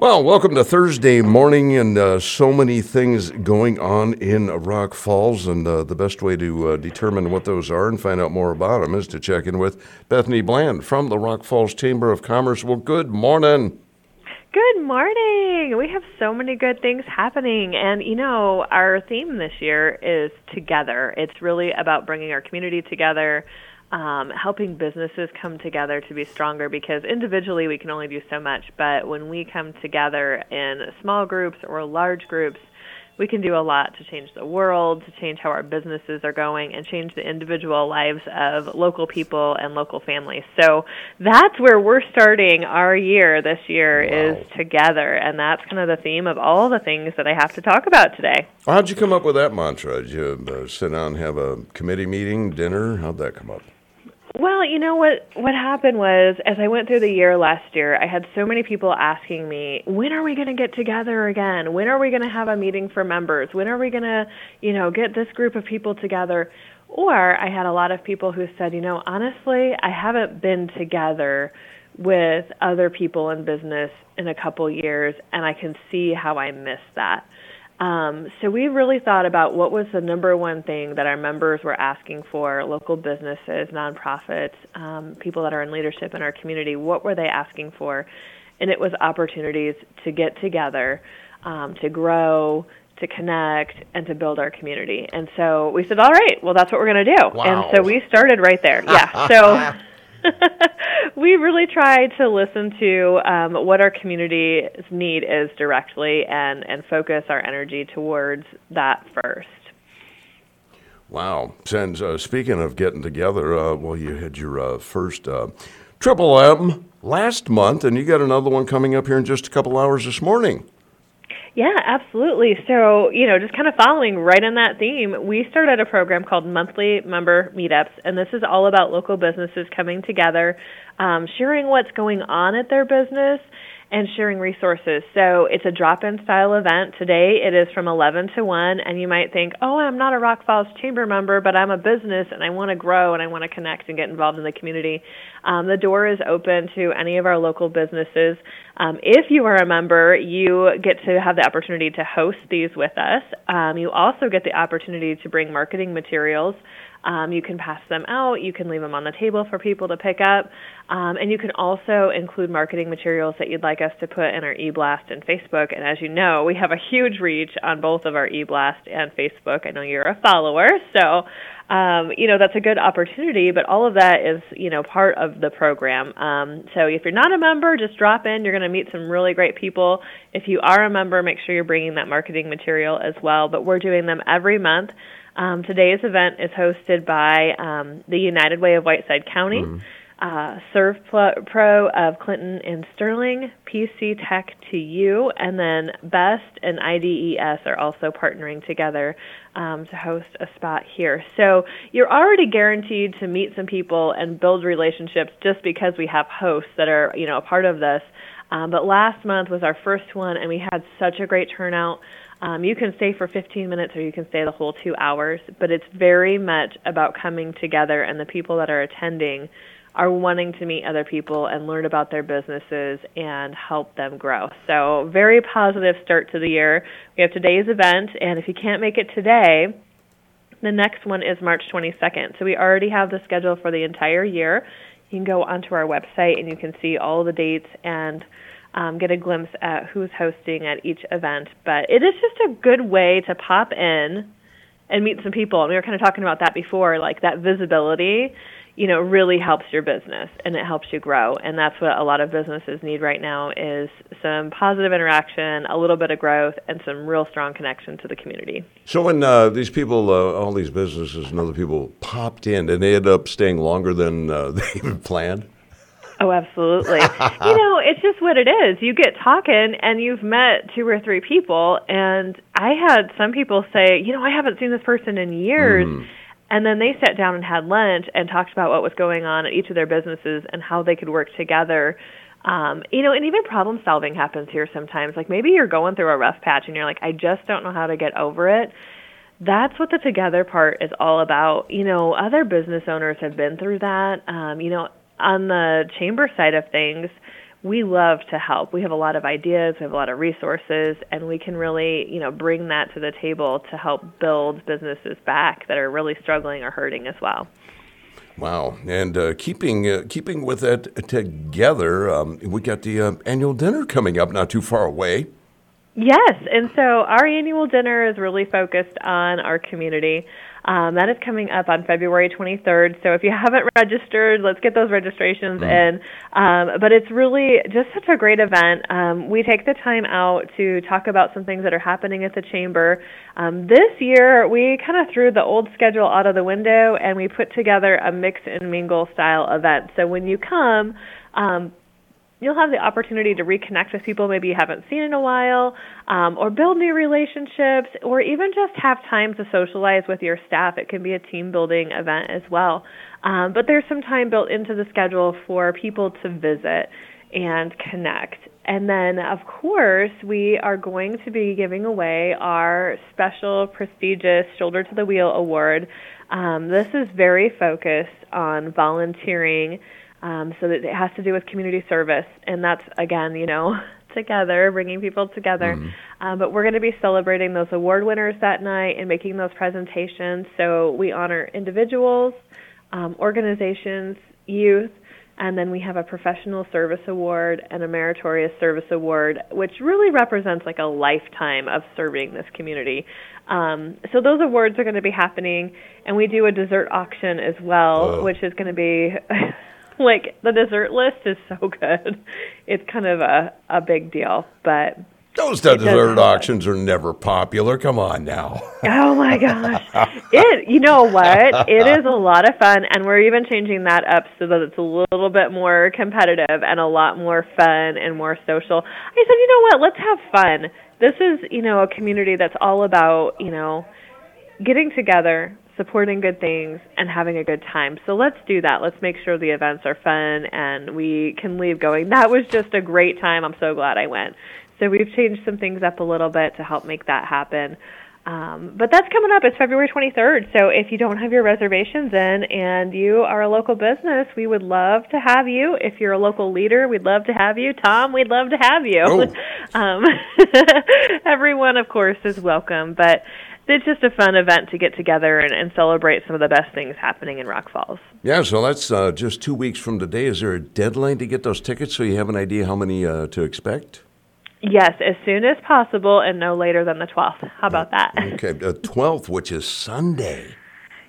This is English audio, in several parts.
Well, welcome to Thursday morning, and uh, so many things going on in Rock Falls. And uh, the best way to uh, determine what those are and find out more about them is to check in with Bethany Bland from the Rock Falls Chamber of Commerce. Well, good morning. Good morning. We have so many good things happening. And, you know, our theme this year is together. It's really about bringing our community together, um, helping businesses come together to be stronger because individually we can only do so much. But when we come together in small groups or large groups, we can do a lot to change the world, to change how our businesses are going, and change the individual lives of local people and local families. So that's where we're starting our year this year wow. is together, and that's kind of the theme of all the things that I have to talk about today. how'd you come up with that mantra? Did you uh, sit down and have a committee meeting, dinner? How'd that come up? Well, you know what what happened was as I went through the year last year, I had so many people asking me, "When are we going to get together again? When are we going to have a meeting for members? When are we going to, you know, get this group of people together?" Or I had a lot of people who said, "You know, honestly, I haven't been together with other people in business in a couple years and I can see how I miss that." Um, so we really thought about what was the number one thing that our members were asking for, local businesses, nonprofits, um, people that are in leadership in our community. What were they asking for? And it was opportunities to get together, um, to grow, to connect, and to build our community. And so we said, all right, well, that's what we're going to do. Wow. And so we started right there. Yeah. So. we really try to listen to um, what our community's need is directly and, and focus our energy towards that first. Wow. And uh, speaking of getting together, uh, well, you had your uh, first uh, Triple M last month, and you got another one coming up here in just a couple hours this morning. Yeah, absolutely. So, you know, just kind of following right on that theme, we started a program called Monthly Member Meetups, and this is all about local businesses coming together, um, sharing what's going on at their business, and sharing resources. So it's a drop-in style event. Today it is from 11 to 1 and you might think, "Oh, I'm not a Rock Falls Chamber member, but I'm a business and I want to grow and I want to connect and get involved in the community." Um, the door is open to any of our local businesses. Um, if you are a member, you get to have the opportunity to host these with us. Um, you also get the opportunity to bring marketing materials um, you can pass them out. You can leave them on the table for people to pick up. Um, and you can also include marketing materials that you'd like us to put in our e-blast and Facebook. And as you know, we have a huge reach on both of our e-blast and Facebook. I know you're a follower, so um, you know that's a good opportunity. But all of that is you know part of the program. Um, so if you're not a member, just drop in. You're going to meet some really great people. If you are a member, make sure you're bringing that marketing material as well. But we're doing them every month. Um, today's event is hosted by um, the United Way of Whiteside County, mm. uh, Serve Pro of Clinton and Sterling, PC Tech to You, and then Best and IDES are also partnering together um, to host a spot here. So you're already guaranteed to meet some people and build relationships just because we have hosts that are you know a part of this. Um, but last month was our first one, and we had such a great turnout. Um, you can stay for 15 minutes or you can stay the whole two hours, but it's very much about coming together, and the people that are attending are wanting to meet other people and learn about their businesses and help them grow. So, very positive start to the year. We have today's event, and if you can't make it today, the next one is March 22nd. So, we already have the schedule for the entire year. You can go onto our website and you can see all the dates and um, get a glimpse at who's hosting at each event. But it is just a good way to pop in and meet some people. And we were kind of talking about that before, like that visibility, you know, really helps your business and it helps you grow. And that's what a lot of businesses need right now is some positive interaction, a little bit of growth, and some real strong connection to the community. So when uh, these people, uh, all these businesses and other people popped in, and they ended up staying longer than uh, they even planned? Oh, absolutely. you know, it's just what it is. You get talking and you've met two or three people and I had some people say, "You know, I haven't seen this person in years." Mm. And then they sat down and had lunch and talked about what was going on at each of their businesses and how they could work together. Um, you know, and even problem solving happens here sometimes. Like maybe you're going through a rough patch and you're like, I just don't know how to get over it. That's what the together part is all about. You know, other business owners have been through that. Um, you know, on the chamber side of things, we love to help. We have a lot of ideas, we have a lot of resources, and we can really, you know, bring that to the table to help build businesses back that are really struggling or hurting as well. Wow, and uh, keeping uh, keeping with that together, um, we got the uh, annual dinner coming up not too far away. Yes, and so our annual dinner is really focused on our community. Um, that is coming up on February 23rd. So if you haven't registered, let's get those registrations mm. in. Um, but it's really just such a great event. Um, we take the time out to talk about some things that are happening at the chamber. Um, this year, we kind of threw the old schedule out of the window and we put together a mix and mingle style event. So when you come, um, you'll have the opportunity to reconnect with people maybe you haven't seen in a while, um, or build new relationships, or even just have time to socialize with your staff. It can be a team building event as well. Um, but there's some time built into the schedule for people to visit and connect. And then, of course, we are going to be giving away our special, prestigious Shoulder to the Wheel Award. Um, this is very focused on volunteering um, so that it has to do with community service, and that's again, you know, together, bringing people together. Mm-hmm. Um, but we're going to be celebrating those award winners that night and making those presentations. So we honor individuals, um, organizations, youth, and then we have a professional service award and a meritorious service award, which really represents like a lifetime of serving this community. Um, so those awards are going to be happening, and we do a dessert auction as well, oh. which is going to be like the dessert list is so good. It's kind of a a big deal, but those dessert auctions are never popular. Come on now. oh my gosh. It you know what? It is a lot of fun and we're even changing that up so that it's a little bit more competitive and a lot more fun and more social. I said, "You know what? Let's have fun." This is, you know, a community that's all about, you know, getting together, supporting good things and having a good time. So let's do that. Let's make sure the events are fun and we can leave going, that was just a great time. I'm so glad I went. So we've changed some things up a little bit to help make that happen. Um, but that's coming up. It's February 23rd. So if you don't have your reservations in and you are a local business, we would love to have you. If you're a local leader, we'd love to have you. Tom, we'd love to have you. Oh. um, everyone, of course, is welcome. But it's just a fun event to get together and, and, celebrate some of the best things happening in Rock Falls. Yeah, so that's uh, just two weeks from today. Is there a deadline to get those tickets so you have an idea how many uh, to expect? Yes, as soon as possible and no later than the 12th. How about that? Okay, the 12th, which is Sunday.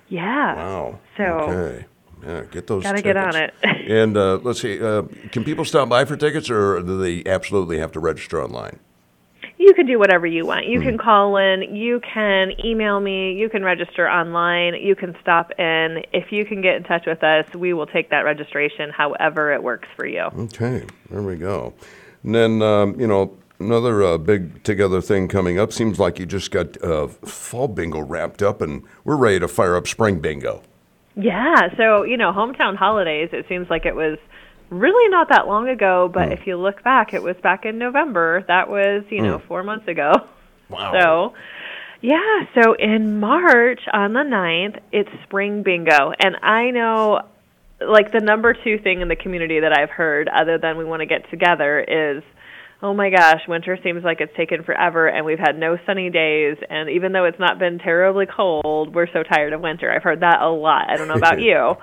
Yeah. Wow. So. Okay. Yeah, get those. Gotta tickets. get on it. and uh, let's see, uh, can people stop by for tickets, or do they absolutely have to register online? you can do whatever you want. You mm can call in, you can email me, you can register online, you can stop in. If you can get in touch with us, we will take that registration however it works for you. Okay, there we go. And then, um, you know, another uh, big together thing coming up seems like you just got uh, fall bingo wrapped up and we're ready to fire up spring bingo. Yeah, so, you know, hometown holidays, it seems like it was really not that long ago, but mm. if you look back, it was back in November. That was, you know, mm. four months ago. Wow. So, yeah, so in March on the 9th, it's spring bingo. And I know, like, the number two thing in the community that I've heard, other than we want to get together, is oh my gosh, winter seems like it's taken forever and we've had no sunny days. And even though it's not been terribly cold, we're so tired of winter. I've heard that a lot. I don't know about you.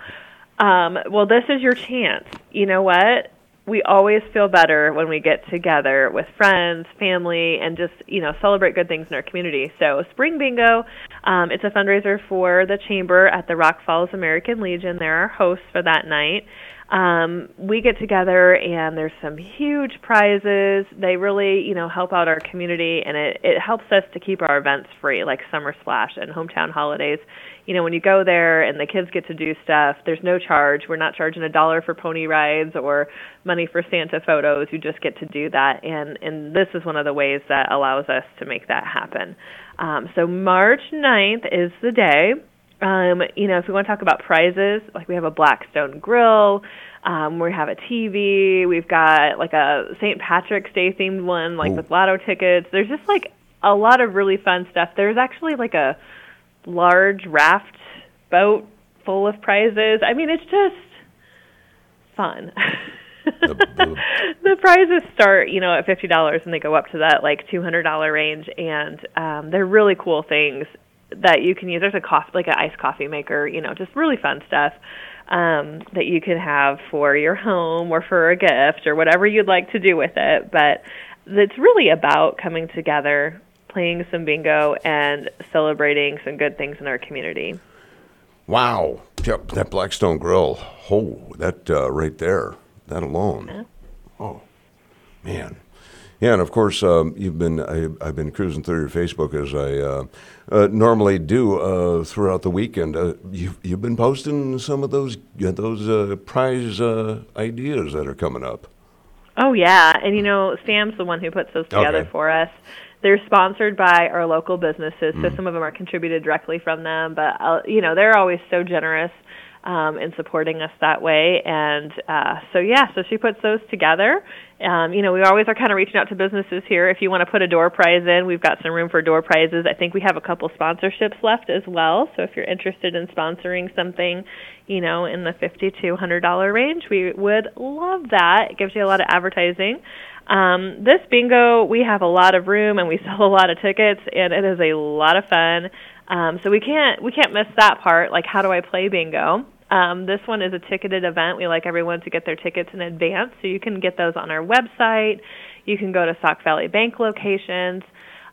Um, well, this is your chance. You know what? We always feel better when we get together with friends, family, and just you know celebrate good things in our community. So, Spring Bingo, um, it's a fundraiser for the chamber at the Rock Falls American Legion. They're our hosts for that night um, we get together and there's some huge prizes. They really, you know, help out our community and it, it helps us to keep our events free, like Summer Splash and Hometown Holidays. You know, when you go there and the kids get to do stuff, there's no charge. We're not charging a dollar for pony rides or money for Santa photos. You just get to do that, and and this is one of the ways that allows us to make that happen. Um, so March 9th is the day. Um, you know, if we want to talk about prizes, like we have a Blackstone grill, um, we have a TV, we've got like a St. Patrick's Day themed one, like Ooh. with lotto tickets. There's just like a lot of really fun stuff. There's actually like a large raft boat full of prizes. I mean, it's just fun. The- the- the prizes start, you know, at fifty dollars, and they go up to that like two hundred dollar range, and um, they're really cool things that you can use. There's a coffee, like an iced coffee maker, you know, just really fun stuff um, that you can have for your home or for a gift or whatever you'd like to do with it. But it's really about coming together, playing some bingo, and celebrating some good things in our community. wow. Yep, that Blackstone Grill. Oh, that uh, right there. That alone. Oh, man. Yeah, and of course, um, you've been I, I've been cruising through your Facebook as I uh, uh, normally do uh, throughout the weekend. Uh, you've you've been posting some of those those uh, prize uh, ideas that are coming up. Oh yeah, and you know Sam's the one who puts those together Okay. for us. They're sponsored by our local businesses, so some of them are contributed directly from them. But uh, you know they're always so generous um, in supporting us that way, and uh, so yeah, so she puts those together. Um, you know we always are kind of reaching out to businesses here. If you want to put a door prize in, we've got some room for door prizes. I think we have a couple sponsorships left as well. So if you're interested in sponsoring something, you know in the fifty to hundred dollar range, we would love that. It gives you a lot of advertising. Um, this bingo, we have a lot of room and we sell a lot of tickets, and it is a lot of fun. Um, so we can't we can't miss that part. Like, how do I play bingo? Um, this one is a ticketed event. We like everyone to get their tickets in advance, so you can get those on our website. You can go to Sauk Valley Bank locations.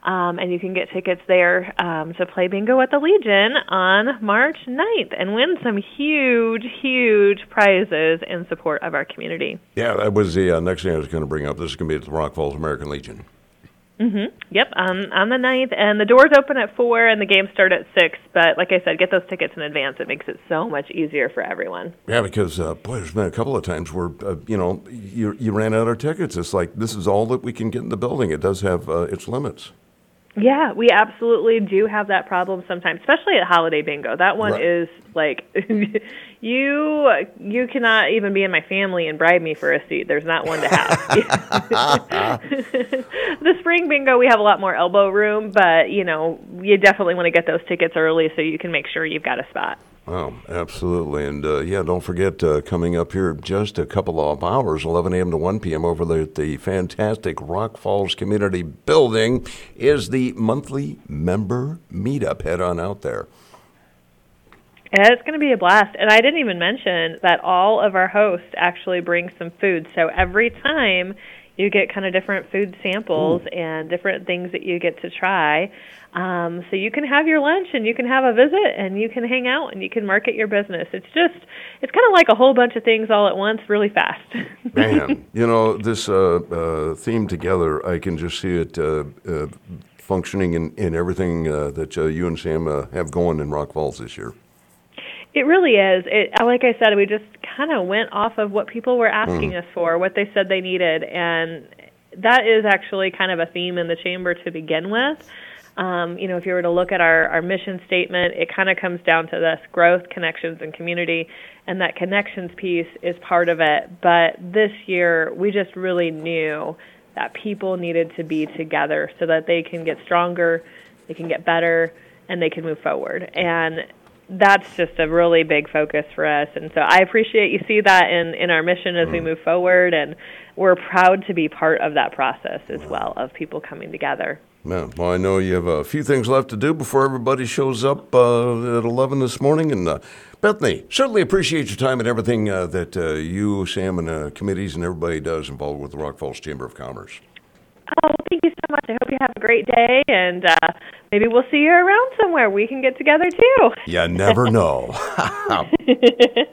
Um, and you can get tickets there um, to play bingo at the Legion on March 9th and win some huge, huge prizes in support of our community. Yeah, that was the uh, next thing I was going to bring up. This is going to be at the Rock Falls American Legion. Yep, um, on the 9th, and the doors open at 4 and the games start at 6. But like I said, get those tickets in advance. It makes it so much easier for everyone. Yeah, because uh, boy, there's been a couple of times where uh, you know you you ran out of tickets. It's like this is all that we can get in the building. It does have uh, its limits. Yeah, we absolutely do have that problem sometimes, especially at holiday bingo. That one Right. is like you you cannot even be in my family and bribe me for a seat. There's not one to have. the spring bingo we have a lot more elbow room, but you know, you definitely want to get those tickets early so you can make sure you've got a spot. Oh, absolutely. And uh, yeah, don't forget uh, coming up here just a couple of hours, 11 a.m. to 1 p.m. over there at the fantastic Rock Falls Community Building is the monthly member meetup. Head on out there. Yeah, it's going to be a blast. And I didn't even mention that all of our hosts actually bring some food. So every time you get kind of different food samples and different things that you get to try. Um, so you can have your lunch and you can have a visit and you can hang out and you can market your business. It's just, it's kind of like a whole bunch of things all at once, really fast. Man, you know, this uh, uh, theme together, I can just see it uh, uh, functioning in, in everything uh, that uh, you and Sam uh, have going in Rock Falls this year. It really is. It like I said, we just kind of went off of what people were asking us for, what they said they needed, and that is actually kind of a theme in the chamber to begin with. Um, you know, if you were to look at our, our mission statement, it kind of comes down to this growth, connections, and community, and that connections piece is part of it. But this year, we just really knew that people needed to be together so that they can get stronger, they can get better, and they can move forward. And that's just a really big focus for us. And so I appreciate you see that in, in our mission as we move forward. And we're proud to be part of that process as well of people coming together. Yeah, well, I know you have a few things left to do before everybody shows up uh, at 11 this morning. And uh, Bethany, certainly appreciate your time and everything uh, that uh, you, Sam, and uh, committees and everybody does involved with the Rock Falls Chamber of Commerce. Oh, thank you so much. I hope you have a great day. And uh, maybe we'll see you around somewhere. We can get together too. You never know.